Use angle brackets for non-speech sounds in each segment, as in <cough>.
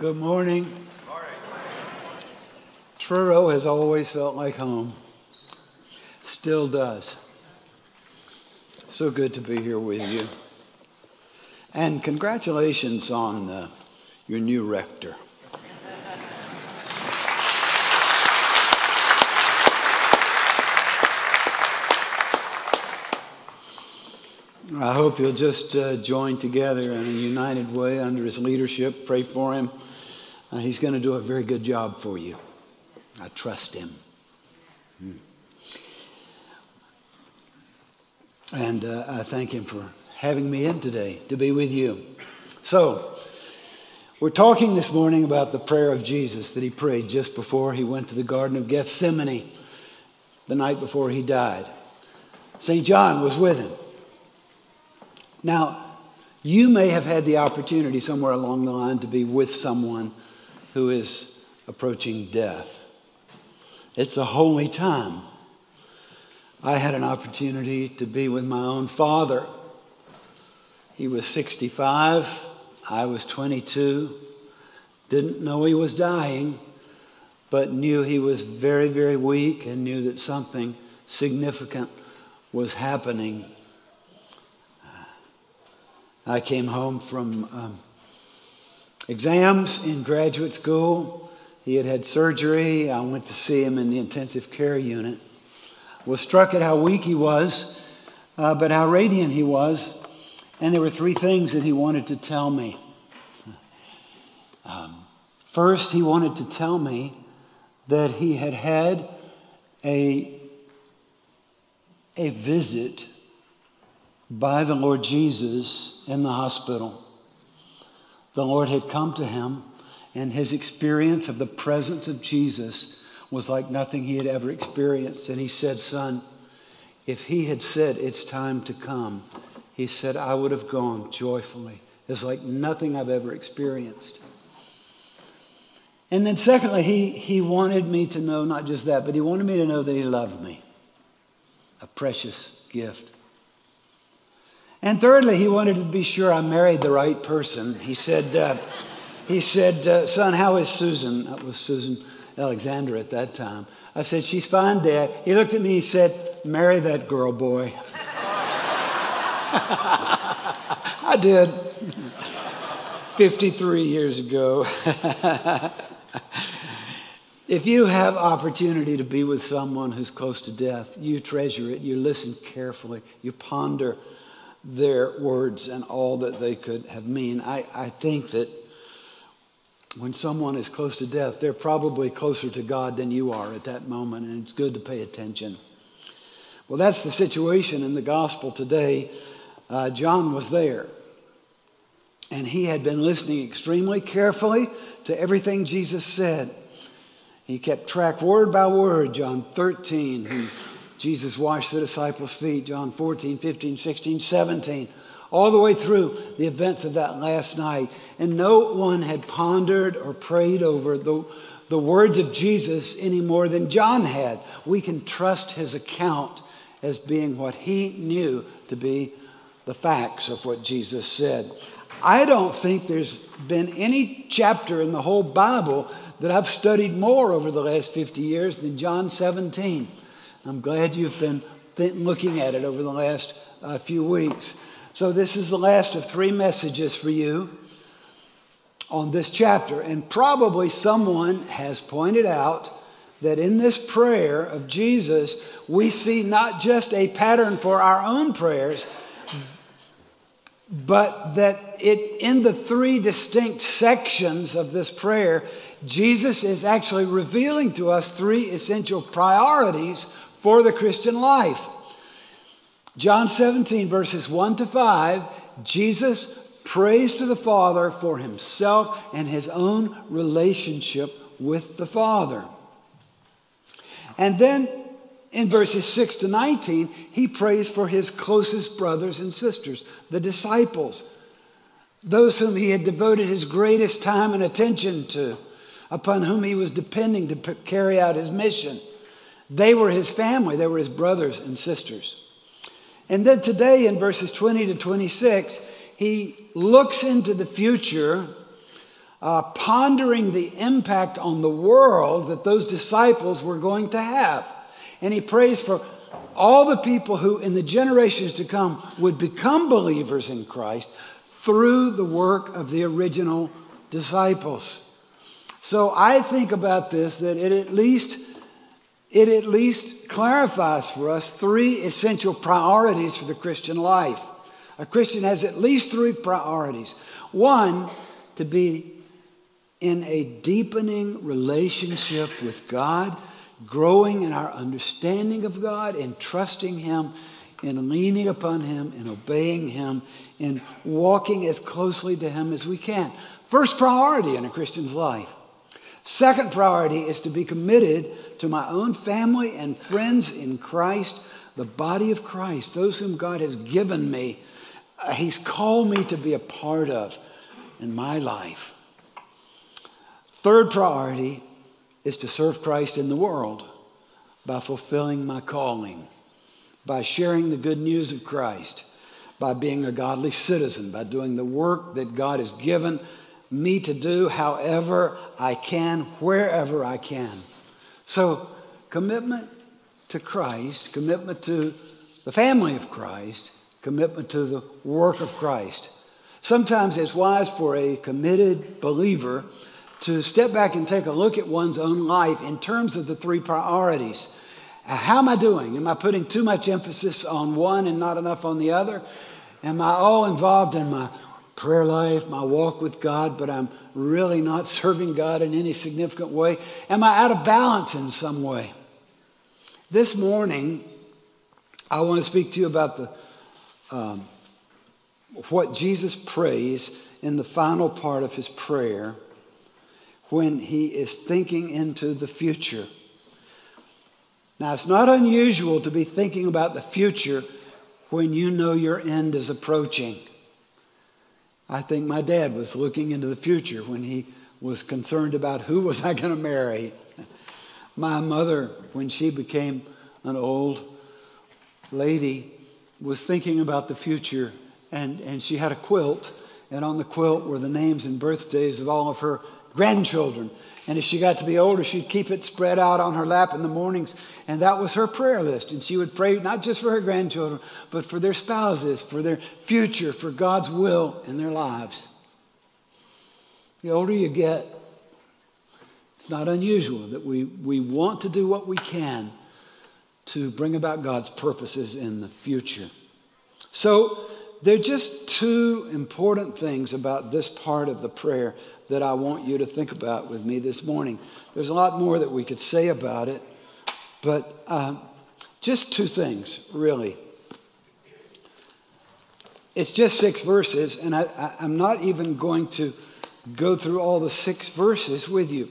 Good morning. Truro has always felt like home. Still does. So good to be here with you. And congratulations on uh, your new rector. I hope you'll just uh, join together in a united way under his leadership. Pray for him. Uh, he's going to do a very good job for you. I trust him. Hmm. And uh, I thank him for having me in today to be with you. So, we're talking this morning about the prayer of Jesus that he prayed just before he went to the Garden of Gethsemane the night before he died. St. John was with him. Now, you may have had the opportunity somewhere along the line to be with someone who is approaching death. It's a holy time. I had an opportunity to be with my own father. He was 65, I was 22. Didn't know he was dying, but knew he was very, very weak and knew that something significant was happening I came home from um, exams in graduate school. He had had surgery. I went to see him in the intensive care unit. Was struck at how weak he was, uh, but how radiant he was. And there were three things that he wanted to tell me. <laughs> Um, first, he wanted to tell me that he had had a, a visit by the Lord Jesus in the hospital. The Lord had come to him, and his experience of the presence of Jesus was like nothing he had ever experienced. And he said, Son, if he had said, It's time to come, he said, I would have gone joyfully. It's like nothing I've ever experienced. And then, secondly, he, he wanted me to know not just that, but he wanted me to know that he loved me. A precious gift. And thirdly, he wanted to be sure I married the right person. He said, uh, he said, uh, son, how is Susan? That was Susan Alexander at that time. I said, she's fine, Dad. He looked at me, he said, marry that girl, boy. <laughs> I did. 53 years ago. <laughs> if you have opportunity to be with someone who's close to death, you treasure it, you listen carefully, you ponder their words and all that they could have mean. I, I think that when someone is close to death, they're probably closer to God than you are at that moment, and it's good to pay attention. Well, that's the situation in the gospel today. Uh, John was there, and he had been listening extremely carefully to everything Jesus said. He kept track word by word, John 13. He Jesus washed the disciples' feet, John 14, 15, 16, 17, all the way through the events of that last night. And no one had pondered or prayed over the, the words of Jesus any more than John had. We can trust his account as being what he knew to be the facts of what Jesus said. I don't think there's been any chapter in the whole Bible that I've studied more over the last 50 years than John 17. I'm glad you've been th- looking at it over the last uh, few weeks. So, this is the last of three messages for you on this chapter. And probably someone has pointed out that in this prayer of Jesus, we see not just a pattern for our own prayers, but that it, in the three distinct sections of this prayer, Jesus is actually revealing to us three essential priorities for the Christian life. John 17, verses 1 to 5, Jesus prays to the Father for himself and his own relationship with the Father. And then in verses 6 to 19, he prays for his closest brothers and sisters, the disciples, those whom he had devoted his greatest time and attention to, upon whom he was depending to carry out his mission. They were his family, they were his brothers and sisters. And then today, in verses 20 to 26, he looks into the future uh, pondering the impact on the world that those disciples were going to have. And he prays for all the people who, in the generations to come, would become believers in Christ through the work of the original disciples. So I think about this that it at least it at least clarifies for us three essential priorities for the Christian life. A Christian has at least three priorities. One, to be in a deepening relationship with God, growing in our understanding of God and trusting Him, in leaning upon Him, and obeying Him, and walking as closely to Him as we can. First priority in a Christian's life. Second priority is to be committed to my own family and friends in Christ, the body of Christ, those whom God has given me, uh, He's called me to be a part of in my life. Third priority is to serve Christ in the world by fulfilling my calling, by sharing the good news of Christ, by being a godly citizen, by doing the work that God has given me to do however I can, wherever I can. So, commitment to Christ, commitment to the family of Christ, commitment to the work of Christ. Sometimes it's wise for a committed believer to step back and take a look at one's own life in terms of the three priorities. How am I doing? Am I putting too much emphasis on one and not enough on the other? Am I all involved in my prayer life, my walk with God, but I'm really not <laughs> serving God in any significant way? Am I out of balance in some way? This morning, I want to speak to you about the, um, what Jesus prays in the final part of his prayer when he is thinking into the future. Now, it's not unusual to be thinking about the future when you know your end is approaching. I think my dad was looking into the future when he was concerned about who was I going to marry. My mother, when she became an old lady, was thinking about the future, and, and she had a quilt, and on the quilt were the names and birthdays of all of her grandchildren. And as she got to be older, she'd keep it spread out on her lap in the mornings. And that was her prayer list. And she would pray not just for her grandchildren, but for their spouses, for their future, for God's will in their lives. The older you get, it's not unusual that we, we want to do what we can to bring about God's purposes in the future. So, there are just two important things about this part of the prayer that I want you to think about with me this morning. There's a lot more that we could say about it, but uh, just two things, really. It's just six verses, and I, I'm not even going to go through all the six verses with you.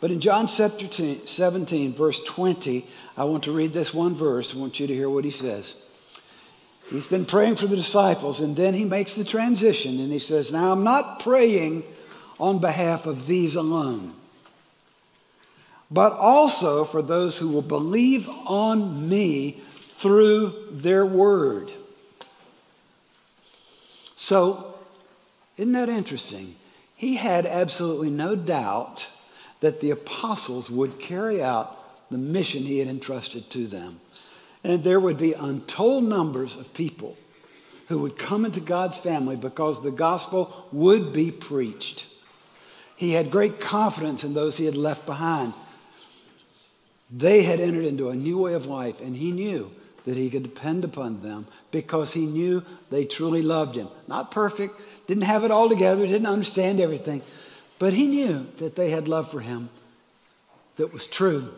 But in John chapter 17, verse 20, I want to read this one verse. I want you to hear what he says. He's been praying for the disciples, and then he makes the transition and he says, Now I'm not praying on behalf of these alone, but also for those who will believe on me through their word. So, isn't that interesting? He had absolutely no doubt that the apostles would carry out the mission he had entrusted to them. And there would be untold numbers of people who would come into God's family because the gospel would be preached. He had great confidence in those he had left behind. They had entered into a new way of life, and he knew that he could depend upon them because he knew they truly loved him. Not perfect, didn't have it all together, didn't understand everything, but he knew that they had love for him that was true.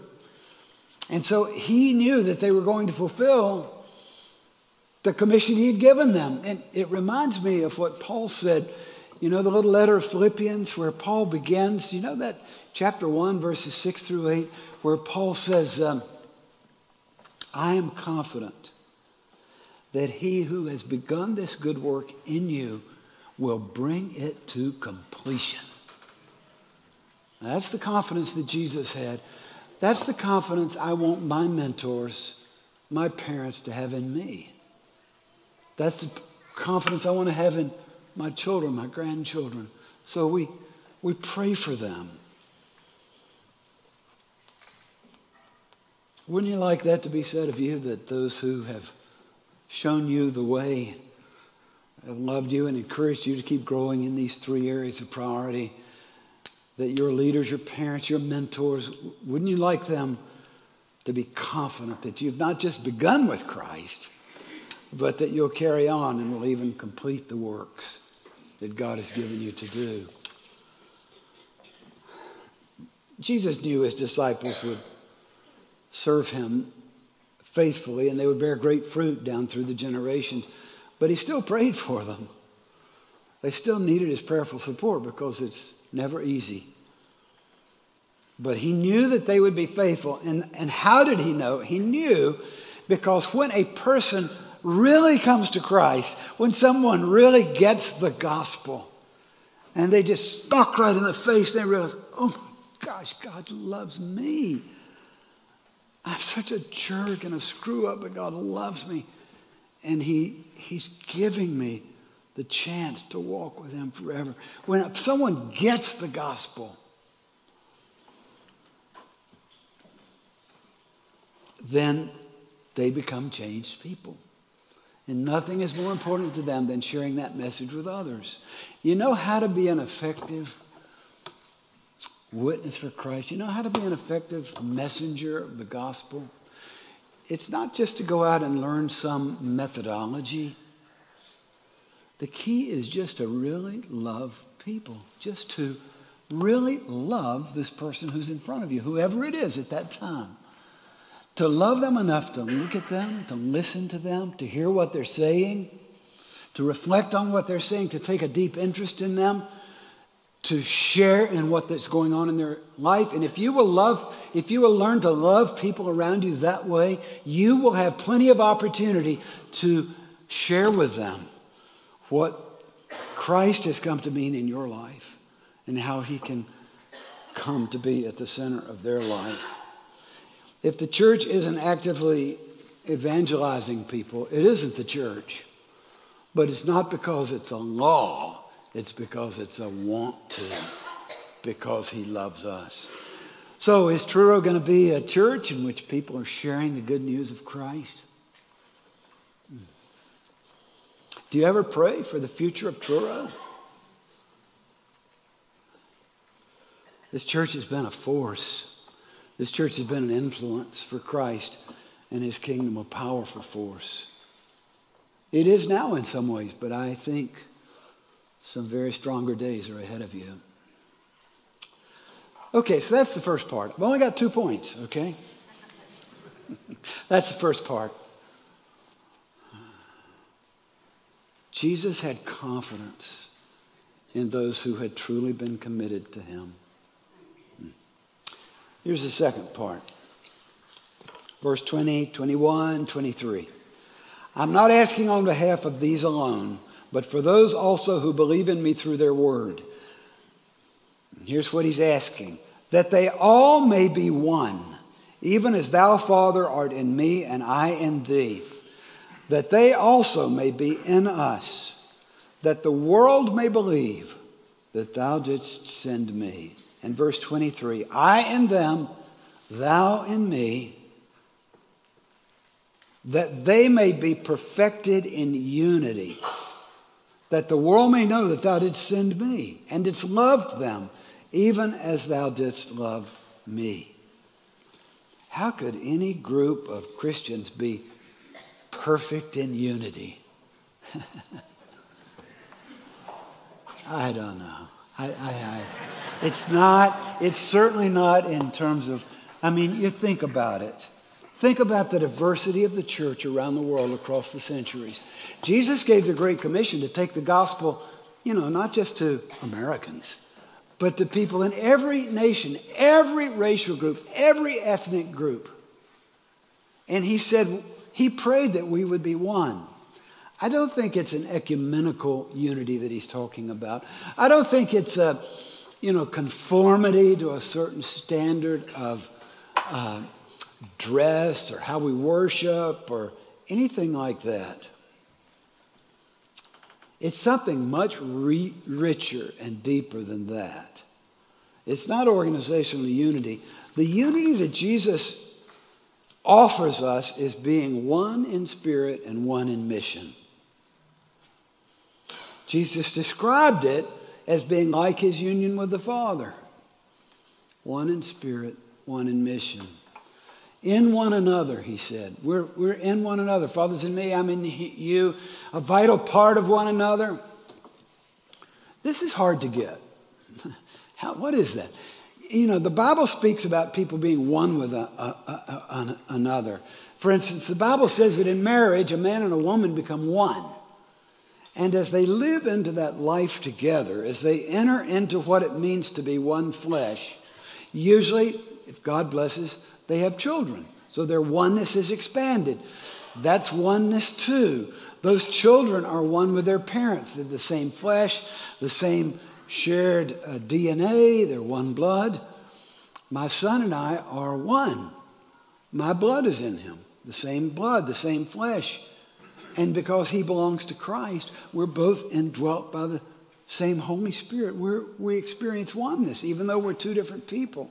And so he knew that they were going to fulfill the commission he had given them. And it reminds me of what Paul said you know the little letter of Philippians where Paul begins? You know that chapter 1, verses 6 through 8, where Paul says, um, I am confident that he who has begun this good work in you will bring it to completion. Now, that's the confidence that Jesus had. That's the confidence I want my mentors, my parents to have in me. That's the confidence I want to have in my children, my grandchildren. So we We pray for them. Wouldn't you like that to be said of you, that those who have shown you the way, have loved you and encouraged you to keep growing in these three areas of priority, that your leaders, your parents, your mentors, wouldn't you like them to be confident that you've not just begun with Christ, but that you'll carry on and will even complete the works that God has given you to do? Jesus knew his disciples would serve him faithfully and they would bear great fruit down through the generations. But he still prayed for them. They still needed his prayerful support because it's never easy. But he knew that they would be faithful. And, and how did he know? He knew because when a person really comes to Christ, when someone really gets the gospel, and they just stuck right in the face, they realize, oh my gosh, God loves me. I'm such a jerk and a screw up, but God loves me. And he, He's giving me the chance to walk with Him forever. When someone gets the gospel, then they become changed people. And nothing is more important to them than sharing that message with others. You know how to be an effective witness for Christ. You know how to be an effective messenger of the gospel? It's not just to go out and learn some methodology. The key is just to really love people, just to really love this person who's in front of you, whoever it is at that time. To love them enough to look at them, to listen to them, to hear what they're saying, to reflect on what they're saying, to take a deep interest in them, to share in what that's going on in their life. And if you will love, if you will learn to love people around you that way, you will have plenty of opportunity to share with them what Christ has come to mean in your life and how he can come to be at the center of their life. If the church isn't actively evangelizing people, it isn't the church. But it's not because it's a law it's because it's a want to, because he loves us. So, is Truro going to be a church in which people are sharing the good news of Christ? Do you ever pray for the future of Truro? This church has been a force. This church has been an influence for Christ and his kingdom, a powerful force. It is now in some ways, but I think some very stronger days are ahead of you. Okay, so that's the first part. I've only got two points, okay? <laughs> that's the first part. Jesus had confidence in those who had truly been committed to him. Here's the second part. Verse 20, 21, 23. I'm not asking on behalf of these alone but for those also who believe in me through their word. Here's what he's asking that they all may be one, even as thou, Father, art in me and I in thee, that they also may be in us, that the world may believe that thou didst send me. And verse 23 I in them, thou in me, that they may be perfected in unity that the world may know that thou didst send me and didst love them, even as thou didst love me. How could any group of Christians be perfect in unity? <laughs> I don't know. I, I, I, it's not, it's certainly not in terms of, I mean, you think about it. Think about the diversity of the church around the world across the centuries. Jesus gave the Great Commission to take the gospel, you know, not just to Americans, but to people in every nation, every racial group, every ethnic group. And he said, he prayed that we would be one. I don't think it's an ecumenical unity that he's talking about. I don't think it's a, you know, conformity to a certain standard of uh, dress or how we worship or anything like that. It's something much re- richer and deeper than that. It's not organizational unity. The unity that Jesus offers us is being one in spirit and one in mission. Jesus described it as being like his union with the Father one in spirit, one in mission. In one another, he said. We're, we're in one another. Father's in me, I'm in you, a vital part of one another. This is hard to get. <laughs> How, what is that? You know, the Bible speaks about people being one with a, a, a, another. For instance, the Bible says that in marriage, a man and a woman become one. And as they live into that life together, as they enter into what it means to be one flesh, usually, if God blesses, they have children. So their oneness is expanded. That's oneness too. Those children are one with their parents. They're the same flesh, the same shared uh, DNA, they're one blood. My son and I are one. My blood is in him, the same blood, the same flesh. And because he belongs to Christ, we're both indwelt by the same Holy Spirit. We're, we experience oneness, even though we're two different people.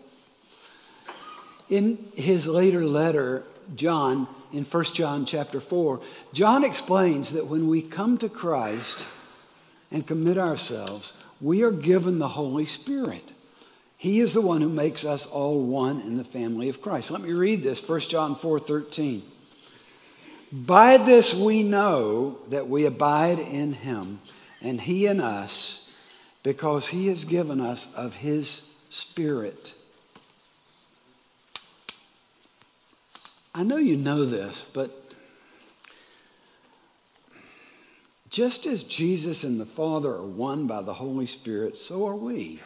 In his later letter, John, in 1 John chapter 4, John explains that when we come to Christ and commit ourselves, we are given the Holy Spirit. He is the one who makes us all one in the family of Christ. Let me read this, 1 John 4 13. By this we know that we abide in him and he in us because he has given us of his spirit. I know you know this, but just as Jesus and the Father are one by the Holy Spirit, so are we.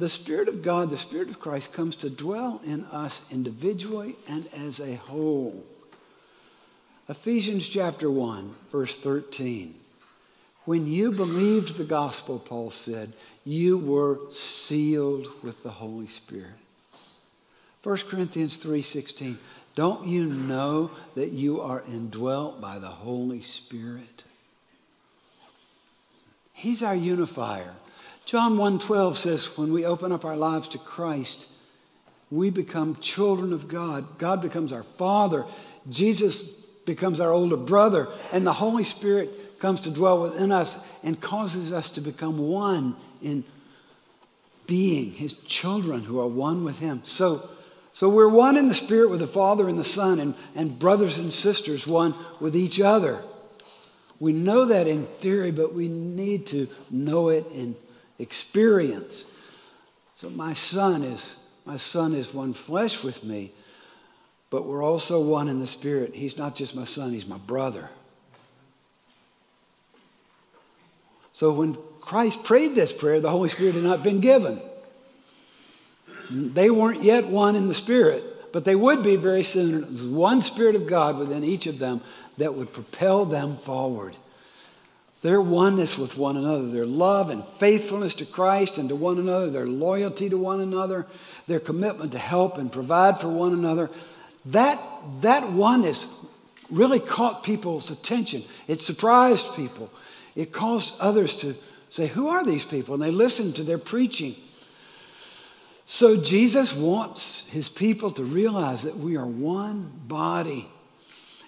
The Spirit of God, the Spirit of Christ, comes to dwell in us individually and as a whole. Ephesians chapter 1, verse 13. When you believed the gospel, Paul said, you were sealed with the Holy Spirit. 1 Corinthians 3:16. Don't you know that you are indwelt by the Holy Spirit? He's our unifier. John 1:12 says when we open up our lives to Christ, we become children of God. God becomes our father. Jesus becomes our older brother, and the Holy Spirit comes to dwell within us and causes us to become one in being his children who are one with him. So, so we're one in the Spirit with the Father and the Son, and, and brothers and sisters, one with each other. We know that in theory, but we need to know it in experience. So my son is my son is one flesh with me, but we're also one in the Spirit. He's not just my son, he's my brother. So when Christ prayed this prayer, the Holy Spirit had not been given. They weren't yet one in the Spirit, but they would be very soon. One Spirit of God within each of them that would propel them forward. Their oneness with one another, their love and faithfulness to Christ and to one another, their loyalty to one another, their commitment to help and provide for one another, that, that oneness really caught people's attention. It surprised people. It caused others to say, Who are these people? And they listened to their preaching. So Jesus wants his people to realize that we are one body.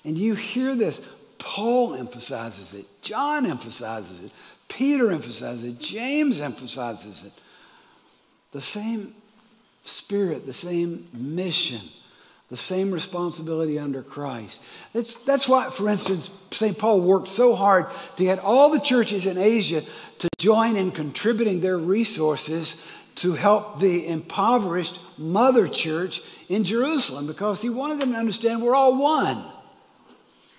And you hear this. Paul emphasizes it, John emphasizes it, Peter emphasizes it, James emphasizes it. The same spirit, the same mission the same responsibility under Christ. That's, that's why, for instance, St. Paul worked so hard to get all the churches in Asia to join in contributing their resources to help the impoverished mother church in Jerusalem because he wanted them to understand we're all one.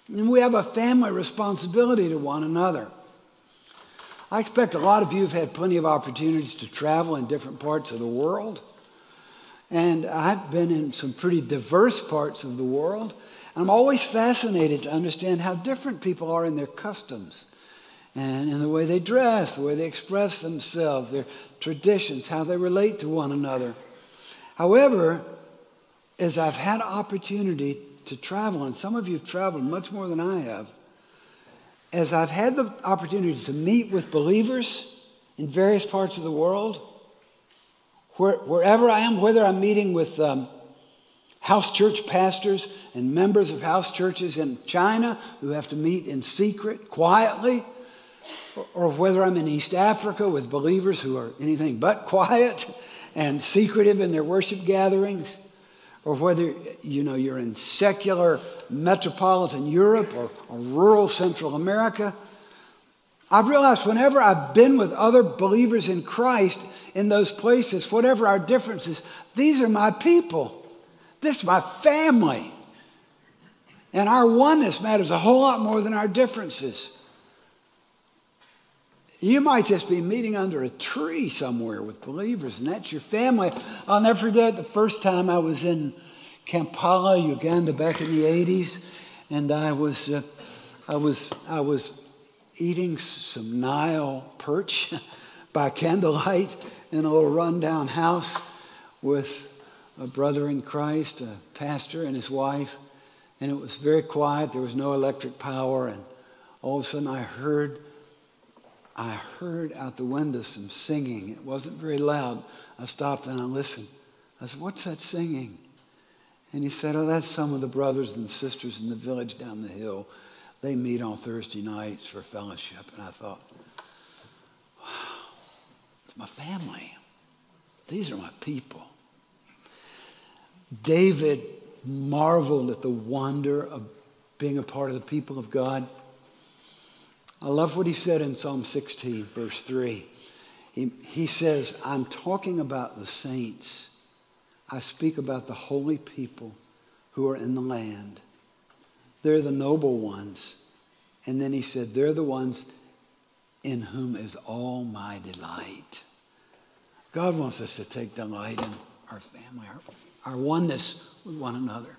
And we have a family responsibility to one another. I expect a lot of you have had plenty of opportunities to travel in different parts of the world. And I've been in some pretty diverse parts of the world. And I'm always fascinated to understand how different people are in their customs and in the way they dress, the way they express themselves, their traditions, how they relate to one another. However, as I've had opportunity to travel, and some of you have traveled much more than I have, as I've had the opportunity to meet with believers in various parts of the world, Where, wherever I am, whether I'm meeting with um, house church pastors and members of house churches in China who have to meet in secret, quietly, or, whether I'm in East Africa with believers who are anything but quiet and secretive in their worship gatherings, or whether you know you're in secular metropolitan Europe or, or rural Central America. I've realized whenever I've been with other believers in Christ in those places, whatever our differences, these are my people. This is my family. And our oneness matters a whole lot more than our differences. You might just be meeting under a tree somewhere with believers, and that's your family. I'll never forget the first time I was in Kampala, Uganda, back in the 80s, and I was, uh, I was, I was eating some Nile perch <laughs> by candlelight in a little rundown house with a brother in Christ, a pastor, and his wife. And it was very quiet. There was no electric power. And all of a sudden, I heard, I heard out the window some singing. It wasn't very loud. I stopped and I listened. I said, What's that singing? And he said, Oh, that's some of the brothers and sisters in the village down the hill. They meet on Thursday nights for fellowship. And I thought, wow, it's my family. These are my people. David marveled at the wonder of being a part of the people of God. I love what he said in Psalm 16, verse 3. He, he says, I'm talking about the saints. I speak about the holy people who are in the land. They're the noble ones. And then he said, They're the ones in whom is all my delight. God wants us to take delight in our family, our, our oneness with one another.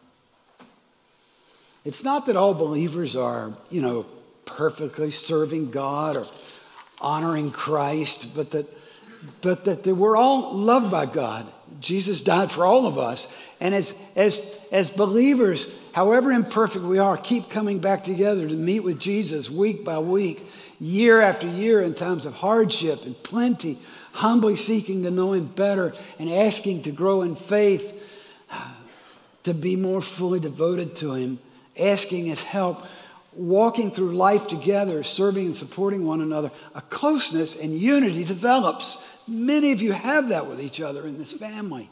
It's not that all believers are, you know, perfectly serving God or honoring Christ, but that, but that we're all loved by God. Jesus died for all of us. And as, as, as believers, however imperfect we are, keep coming back together to meet with Jesus week by week, year after year in times of hardship and plenty, humbly seeking to know Him better and asking to grow in faith, to be more fully devoted to Him, asking His help, walking through life together, serving and supporting one another. A closeness and unity develops. Many of you have that with each other in this family.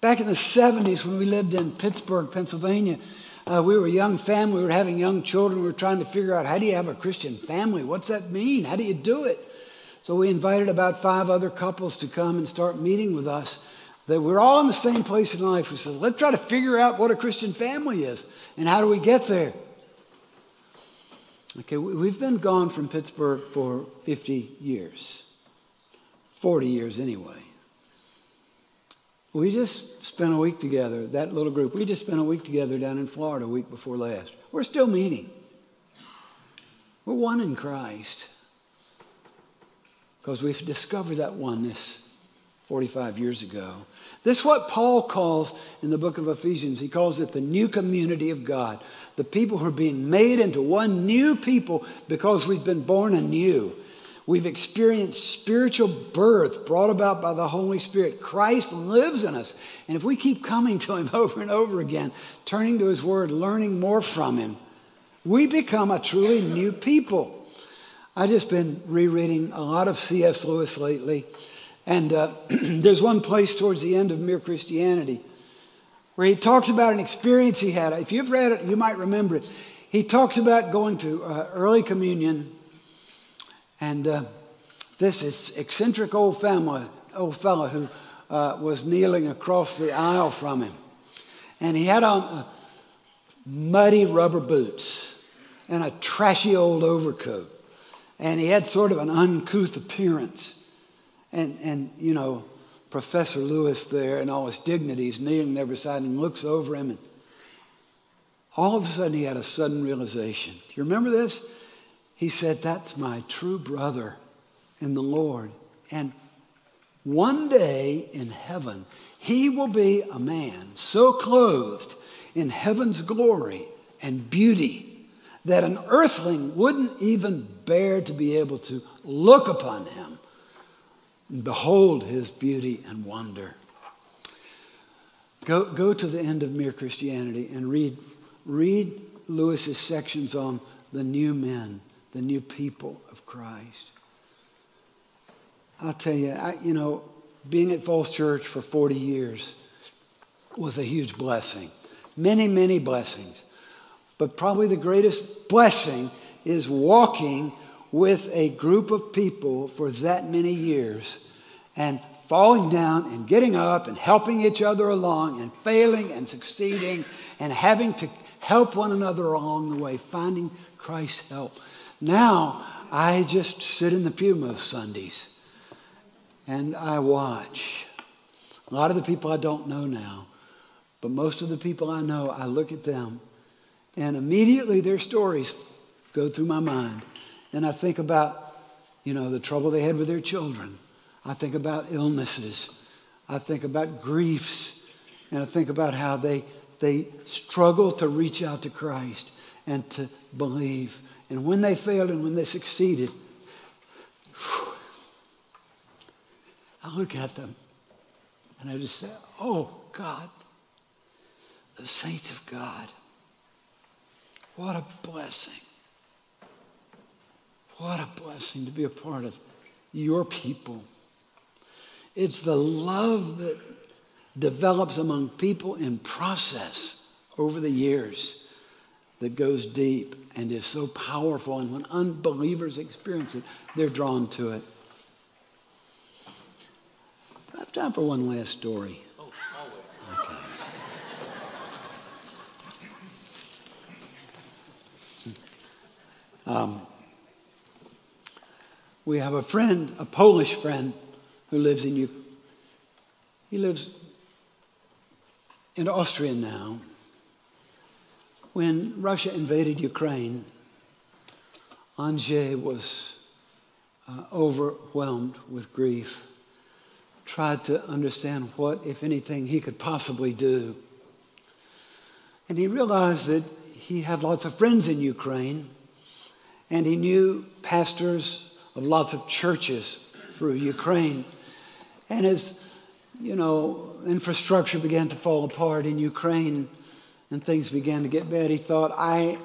Back in the 70s, when we lived in Pittsburgh, Pennsylvania, uh, we were a young family. We were having young children. We were trying to figure out how do you have a Christian family? What's that mean? How do you do it? So we invited about five other couples to come and start meeting with us. That we're all in the same place in life. We said, let's try to figure out what a Christian family is and how do we get there. Okay, we've been gone from Pittsburgh for 50 years. 40 years anyway. We just spent a week together, that little group, we just spent a week together down in Florida a week before last. We're still meeting. We're one in Christ because we've discovered that oneness 45 years ago. This is what Paul calls in the book of Ephesians. He calls it the new community of God. The people who are being made into one new people because we've been born anew. We've experienced spiritual birth brought about by the Holy Spirit. Christ lives in us. And if we keep coming to Him <laughs> over and over again, turning to His Word, learning more from Him, we become a truly new people. I've just been rereading a lot of C.S. Lewis lately. And uh, <clears throat> there's one place towards the end of Mere Christianity where he talks about an experience he had. If you've read it, you might remember it. He talks about going to uh, early communion and uh, this is eccentric old family, old fellow who uh, was kneeling across the aisle from him. And he had on uh, muddy rubber boots and a trashy old overcoat. And he had sort of an uncouth appearance. And, and you know, Professor Lewis there in all his dignities kneeling there beside him looks over him and all of a sudden he had a sudden realization. Do you remember this? He said, That's my true brother in the Lord. And one day in heaven, he will be a man so clothed in heaven's glory and beauty that an earthling wouldn't even bear to be able to look upon him. And behold his beauty and wonder. Go, go to the end of Mere Christianity and read, read Lewis's sections on the new men, the new people of Christ. I'll tell you, I, you know, being at Falls Church for 40 years was a huge blessing. Many, many blessings. But probably the greatest blessing is walking with a group of people for that many years and falling down and getting up and helping each other along and failing and succeeding and having to help one another along the way, finding Christ's help. Now, I just sit in the pew most Sundays and I watch. A lot of the people I don't know now, but most of the people I know, I look at them and immediately their stories go through my mind. And I think about, you know, the trouble they had with their children. I think about illnesses. I think about griefs. And I think about how they, they struggle to reach out to Christ and to believe. And when they failed and when they succeeded, whew, I look at them and I just say, oh, God, the saints of God. What a blessing. What a blessing to be a part of your people. It's the love that develops among people in process over the years that goes deep and is so powerful. And when unbelievers experience it, they're drawn to it. I have time for one last story. Oh. Okay. <laughs> Um, we have a friend, a Polish friend, who lives in U. He lives in Austria now. When Russia invaded Ukraine, Andrzej was uh, overwhelmed with grief tried to understand what, if anything, he could possibly do. And he realized that he had lots of friends in Ukraine, and he knew pastors of lots of churches through Ukraine. And as, you know, infrastructure began to fall apart in Ukraine and things began to get bad, he thought, I,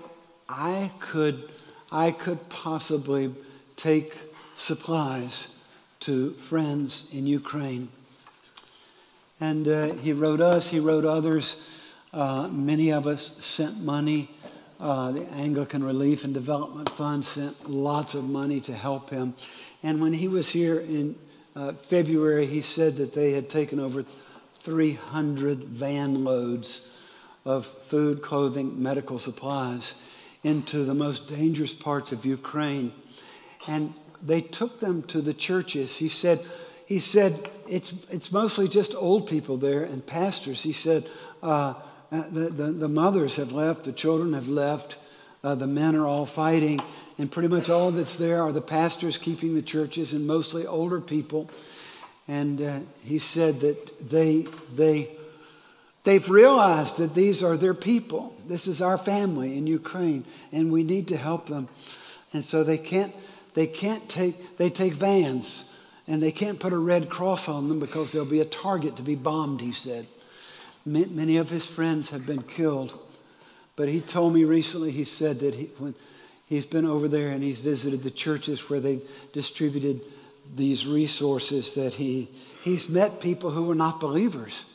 I, could, I could possibly take supplies to friends in Ukraine. And uh, he wrote us, he wrote others. Uh, many of us sent money. Uh, the Anglican Relief and Development Fund sent lots of money to help him. And when he was here in uh, February, he said that they had taken over 300 van loads of food, clothing, medical supplies into the most dangerous parts of Ukraine. And they took them to the churches. He said, he said it's, it's mostly just old people there and pastors. He said, uh, uh, the, the, the, mothers have left, the children have left, uh, the men are all fighting, and pretty much all that's there are the pastors keeping the churches and mostly older people. And uh, he said that they, they, they've realized that these are their people. This is our family in Ukraine, and we need to help them. And so they can't, they can't take, they take vans and they can't put a red cross on them because they'll be a target to be bombed, he said. Many of his friends have been killed. But he told me recently, he said that he, when he's been over there and he's visited the churches where they've distributed these resources, that he, he's met people who were not believers,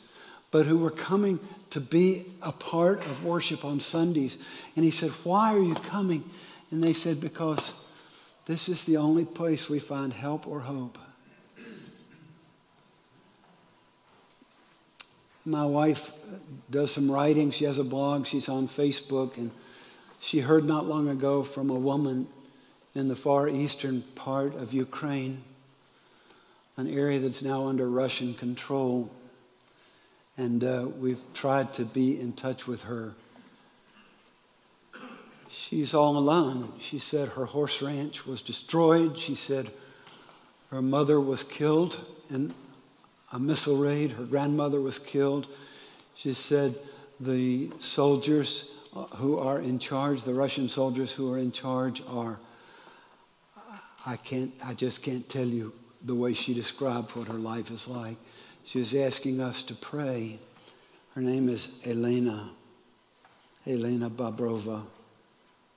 but who were coming to be a part of worship on Sundays. And he said, Why are you coming? And they said, Because this is the only place we find help or hope. My wife does some writing. She has a blog. She's on Facebook. And she heard not long ago from a woman in the far eastern part of Ukraine, an area that's now under Russian control. And uh, we've tried to be in touch with her. She's all alone. She said her horse ranch was destroyed. She said her mother was killed in a missile raid. Her grandmother was killed. She said the soldiers uh, who are in charge, the Russian soldiers who are in charge, are, I can't, I just can't tell you the way she described what her life is like. She was asking us to pray. Her name is Elena, Elena Babrova.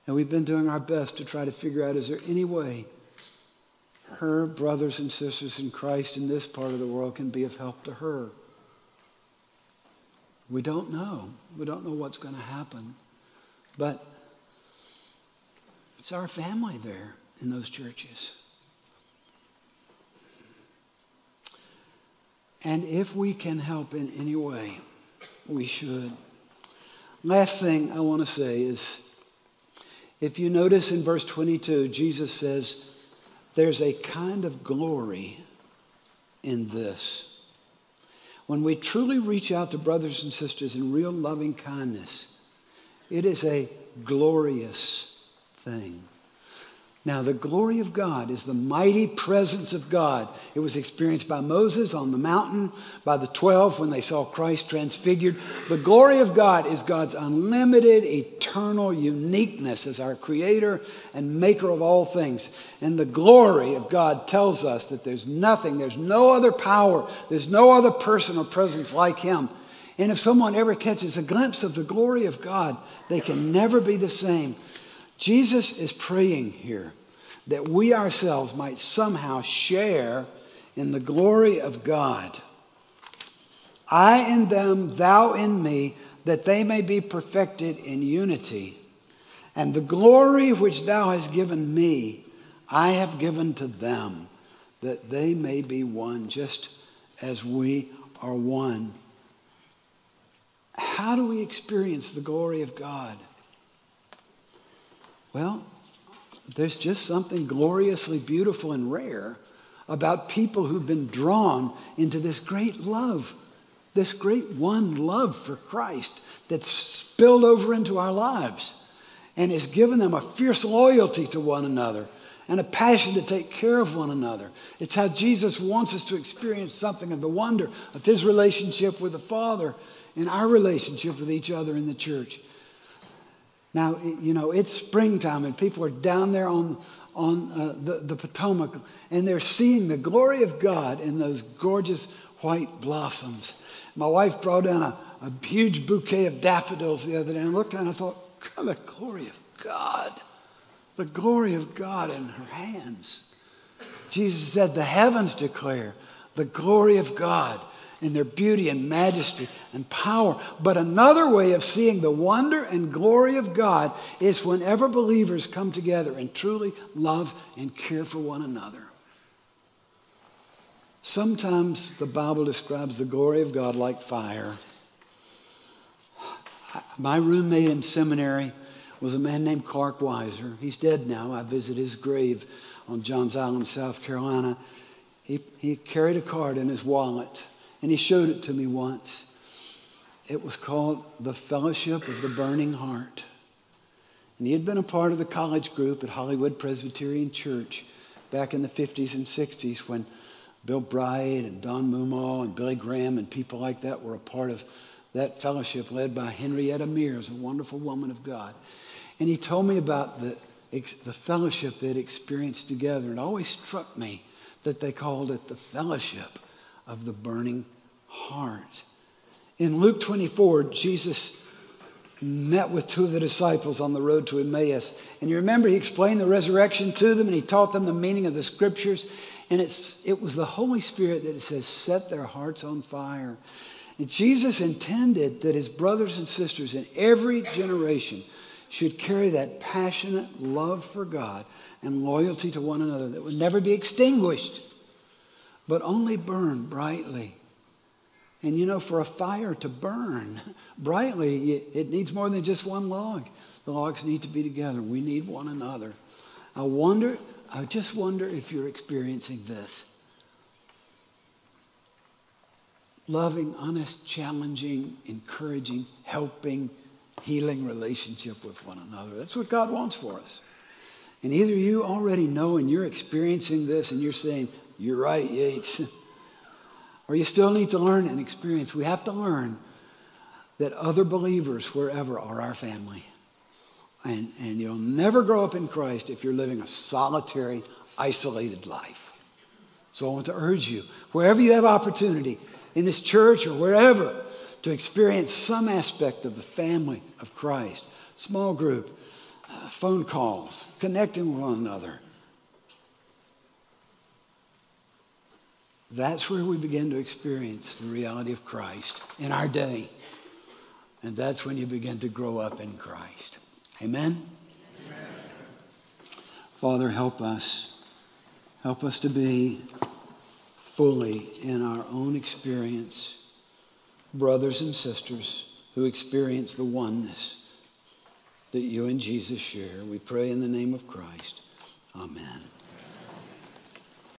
And we've been doing our best to try to figure out is there any way her brothers and sisters in Christ in this part of the world can be of help to her? We don't know. We don't know what's going to happen. But it's our family there in those churches. And if we can help in any way, we should. Last thing I want to say is if you notice in verse 22, Jesus says, There's a kind of glory in this. When we truly reach out to brothers and sisters in real loving kindness, it is a glorious thing. Now, the glory of God is the mighty presence of God. It was experienced by Moses on the mountain, by the 12 when they saw Christ transfigured. The glory of God is God's unlimited, eternal uniqueness as our creator and maker of all things. And the glory of God tells us that there's nothing, there's no other power, there's no other person or presence like him. And if someone ever catches a glimpse of the glory of God, they can never be the same. Jesus is praying here that we ourselves might somehow share in the glory of God. I in them, thou in me, that they may be perfected in unity. And the glory which thou hast given me, I have given to them, that they may be one, just as we are one. How do we experience the glory of God? Well, there's just something gloriously beautiful and rare about people who've been drawn into this great love, this great one love for Christ that's spilled over into our lives and has given them a fierce loyalty to one another and a passion to take care of one another. It's how Jesus wants us to experience something of the wonder of his relationship with the Father and our relationship with each other in the church. Now, you know, it's springtime and people are down there on, on uh, the, the Potomac and they're seeing the glory of God in those gorgeous white blossoms. My wife brought in a, a huge bouquet of daffodils the other day and I looked at it and I thought, God, the glory of God, the glory of God in her hands. Jesus said, The heavens declare the glory of God in their beauty and majesty and power. But another way of seeing the wonder and glory of God is whenever believers come together and truly love and care for one another. Sometimes the Bible describes the glory of God like fire. My roommate in seminary was a man named Clark Weiser. He's dead now. I visited his grave on Johns Island, South Carolina. He, he carried a card in his wallet and he showed it to me once. It was called The Fellowship of the Burning Heart. And he had been a part of the college group at Hollywood Presbyterian Church back in the 50s and 60s when Bill Bright and Don Moomaw and Billy Graham and people like that were a part of that fellowship led by Henrietta Mears, a wonderful woman of God. And he told me about the, the fellowship they'd experienced together. It always struck me that they called it the fellowship of the burning heart. In Luke 24, Jesus met with two of the disciples on the road to Emmaus. And you remember he explained the resurrection to them and he taught them the meaning of the scriptures. And it's, it was the Holy Spirit that it says set their hearts on fire. And Jesus intended that his brothers and sisters in every generation should carry that passionate love for God and loyalty to one another that would never be extinguished, but only burn brightly and you know, for a fire to burn <laughs> brightly, it needs more than just one log. The logs need to be together. We need one another. I wonder, I just wonder if you're experiencing this. Loving, honest, challenging, encouraging, helping, healing relationship with one another. That's what God wants for us. And either you already know and you're experiencing this and you're saying, You're right, Yates. <laughs> or you still need to learn and experience. We have to learn that other believers wherever are our family. And, and you'll never grow up in Christ if you're living a solitary, isolated life. So I want to urge you, wherever you have opportunity, in this church or wherever, to experience some aspect of the family of Christ, small group, uh, phone calls, connecting with one another. That's where we begin to experience the reality of Christ in our day. And that's when you begin to grow up in Christ. Amen? Amen? Father, help us. Help us to be fully in our own experience brothers and sisters who experience the oneness that you and Jesus share. We pray in the name of Christ. Amen.